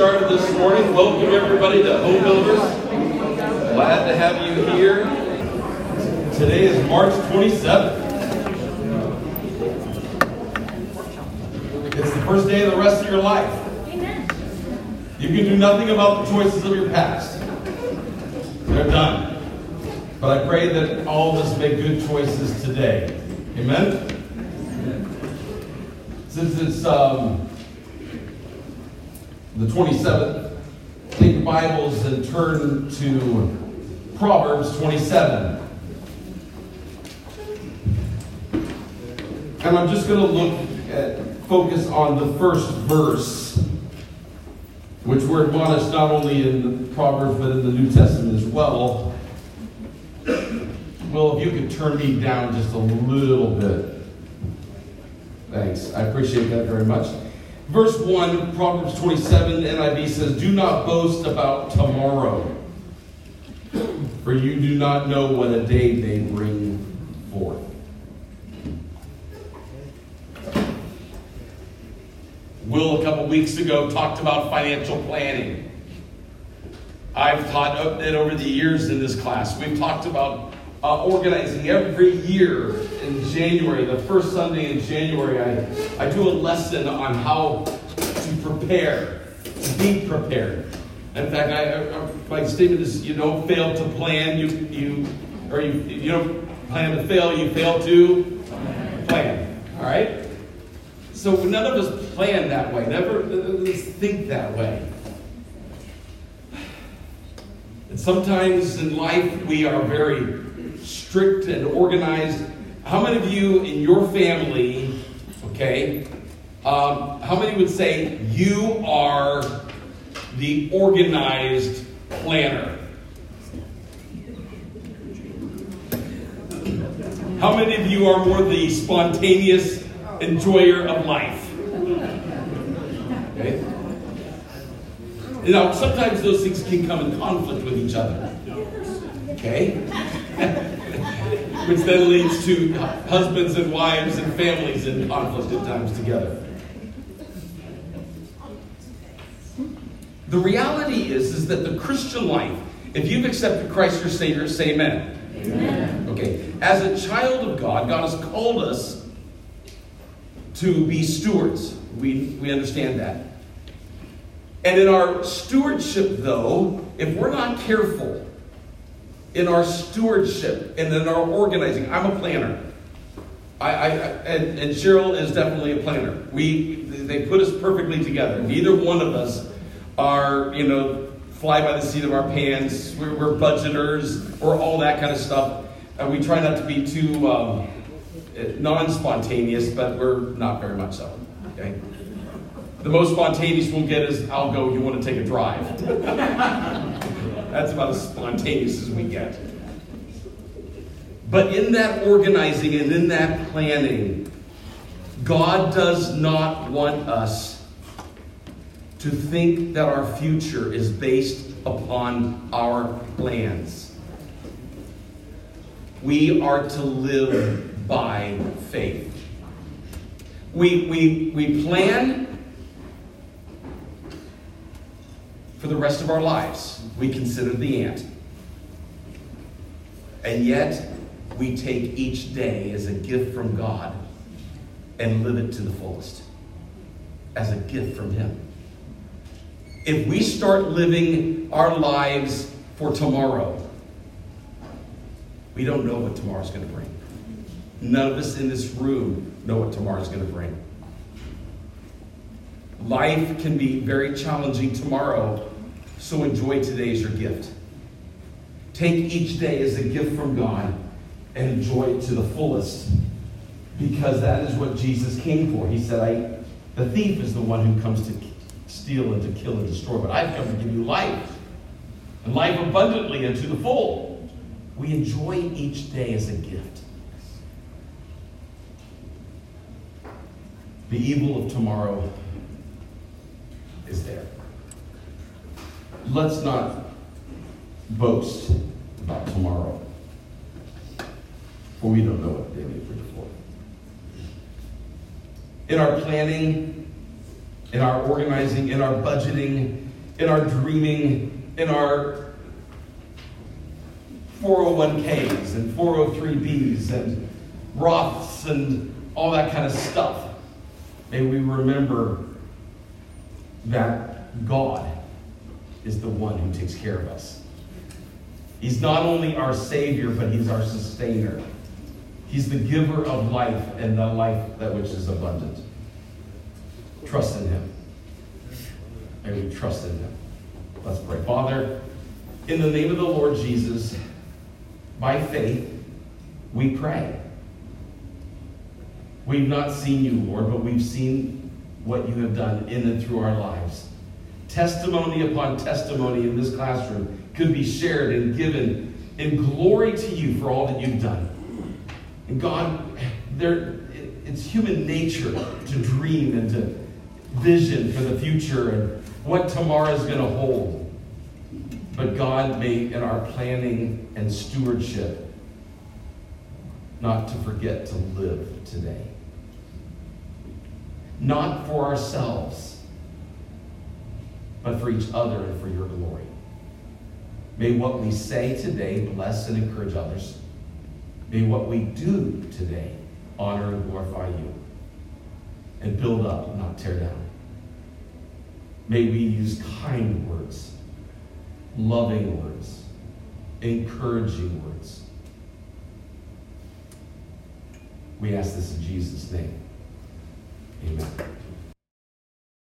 started this morning. Welcome everybody to Home Builders. Glad to have you here. Today is March 27th. It's the first day of the rest of your life. You can do nothing about the choices of your past. They're done. But I pray that all of us make good choices today. Amen? Since it's um, the 27th, take your Bibles and turn to Proverbs 27. And I'm just going to look at, focus on the first verse, which we're admonished not only in the Proverbs but in the New Testament as well. Well, if you could turn me down just a little bit. Thanks. I appreciate that very much. Verse 1, Proverbs 27, NIV says, Do not boast about tomorrow, for you do not know what a day may bring forth. Will, a couple weeks ago, talked about financial planning. I've taught it over the years in this class. We've talked about uh, organizing every year in January, the first Sunday in January, I, I do a lesson on how to prepare, to be prepared. In fact, I, I, my statement is you don't fail to plan, you, you or you, you don't plan to fail, you fail to plan. All right? So none of us plan that way, never think that way. And sometimes in life we are very strict and organized. How many of you in your family, okay, um, how many would say you are the organized planner? How many of you are more the spontaneous enjoyer of life? Okay. You know, sometimes those things can come in conflict with each other. Okay? which then leads to husbands and wives and families in conflict at times together. The reality is, is that the Christian life, if you've accepted Christ your Savior, say amen. amen. Okay. As a child of God, God has called us to be stewards. We, we understand that. And in our stewardship, though, if we're not careful, in our stewardship and in our organizing. I'm a planner. I, I, and, and Cheryl is definitely a planner. We they put us perfectly together. Neither one of us are you know fly by the seat of our pants. We're, we're budgeters or all that kind of stuff. And we try not to be too um, non-spontaneous, but we're not very much so. Okay. The most spontaneous we'll get is, "I'll go. You want to take a drive?" That's about as spontaneous as we get. But in that organizing and in that planning, God does not want us to think that our future is based upon our plans. We are to live by faith. We, we, we plan for the rest of our lives we consider the ant. And yet, we take each day as a gift from God and live it to the fullest as a gift from Him. If we start living our lives for tomorrow, we don't know what tomorrow's going to bring. None of us in this room know what tomorrow's going to bring. Life can be very challenging tomorrow so enjoy today as your gift. Take each day as a gift from God and enjoy it to the fullest because that is what Jesus came for. He said, I, The thief is the one who comes to steal and to kill and destroy, but I've come to give you life and life abundantly and to the full. We enjoy each day as a gift. The evil of tomorrow is there let's not boast about tomorrow, for we don't know what day may bring forth. In our planning, in our organizing, in our budgeting, in our dreaming, in our 401ks and 403bs and Roths and all that kind of stuff. May we remember that God is the one who takes care of us. He's not only our Savior, but He's our sustainer. He's the giver of life and the life that which is abundant. Trust in Him. May we trust in Him. Let's pray. Father, in the name of the Lord Jesus, by faith, we pray. We've not seen you, Lord, but we've seen what you have done in and through our lives. Testimony upon testimony in this classroom could be shared and given in glory to you for all that you've done. And God, there, it's human nature to dream and to vision for the future and what tomorrow is going to hold. But God, may in our planning and stewardship, not to forget to live today. Not for ourselves, but for each other and for your glory. May what we say today bless and encourage others. May what we do today honor and glorify you and build up, not tear down. May we use kind words, loving words, encouraging words. We ask this in Jesus' name. Amen.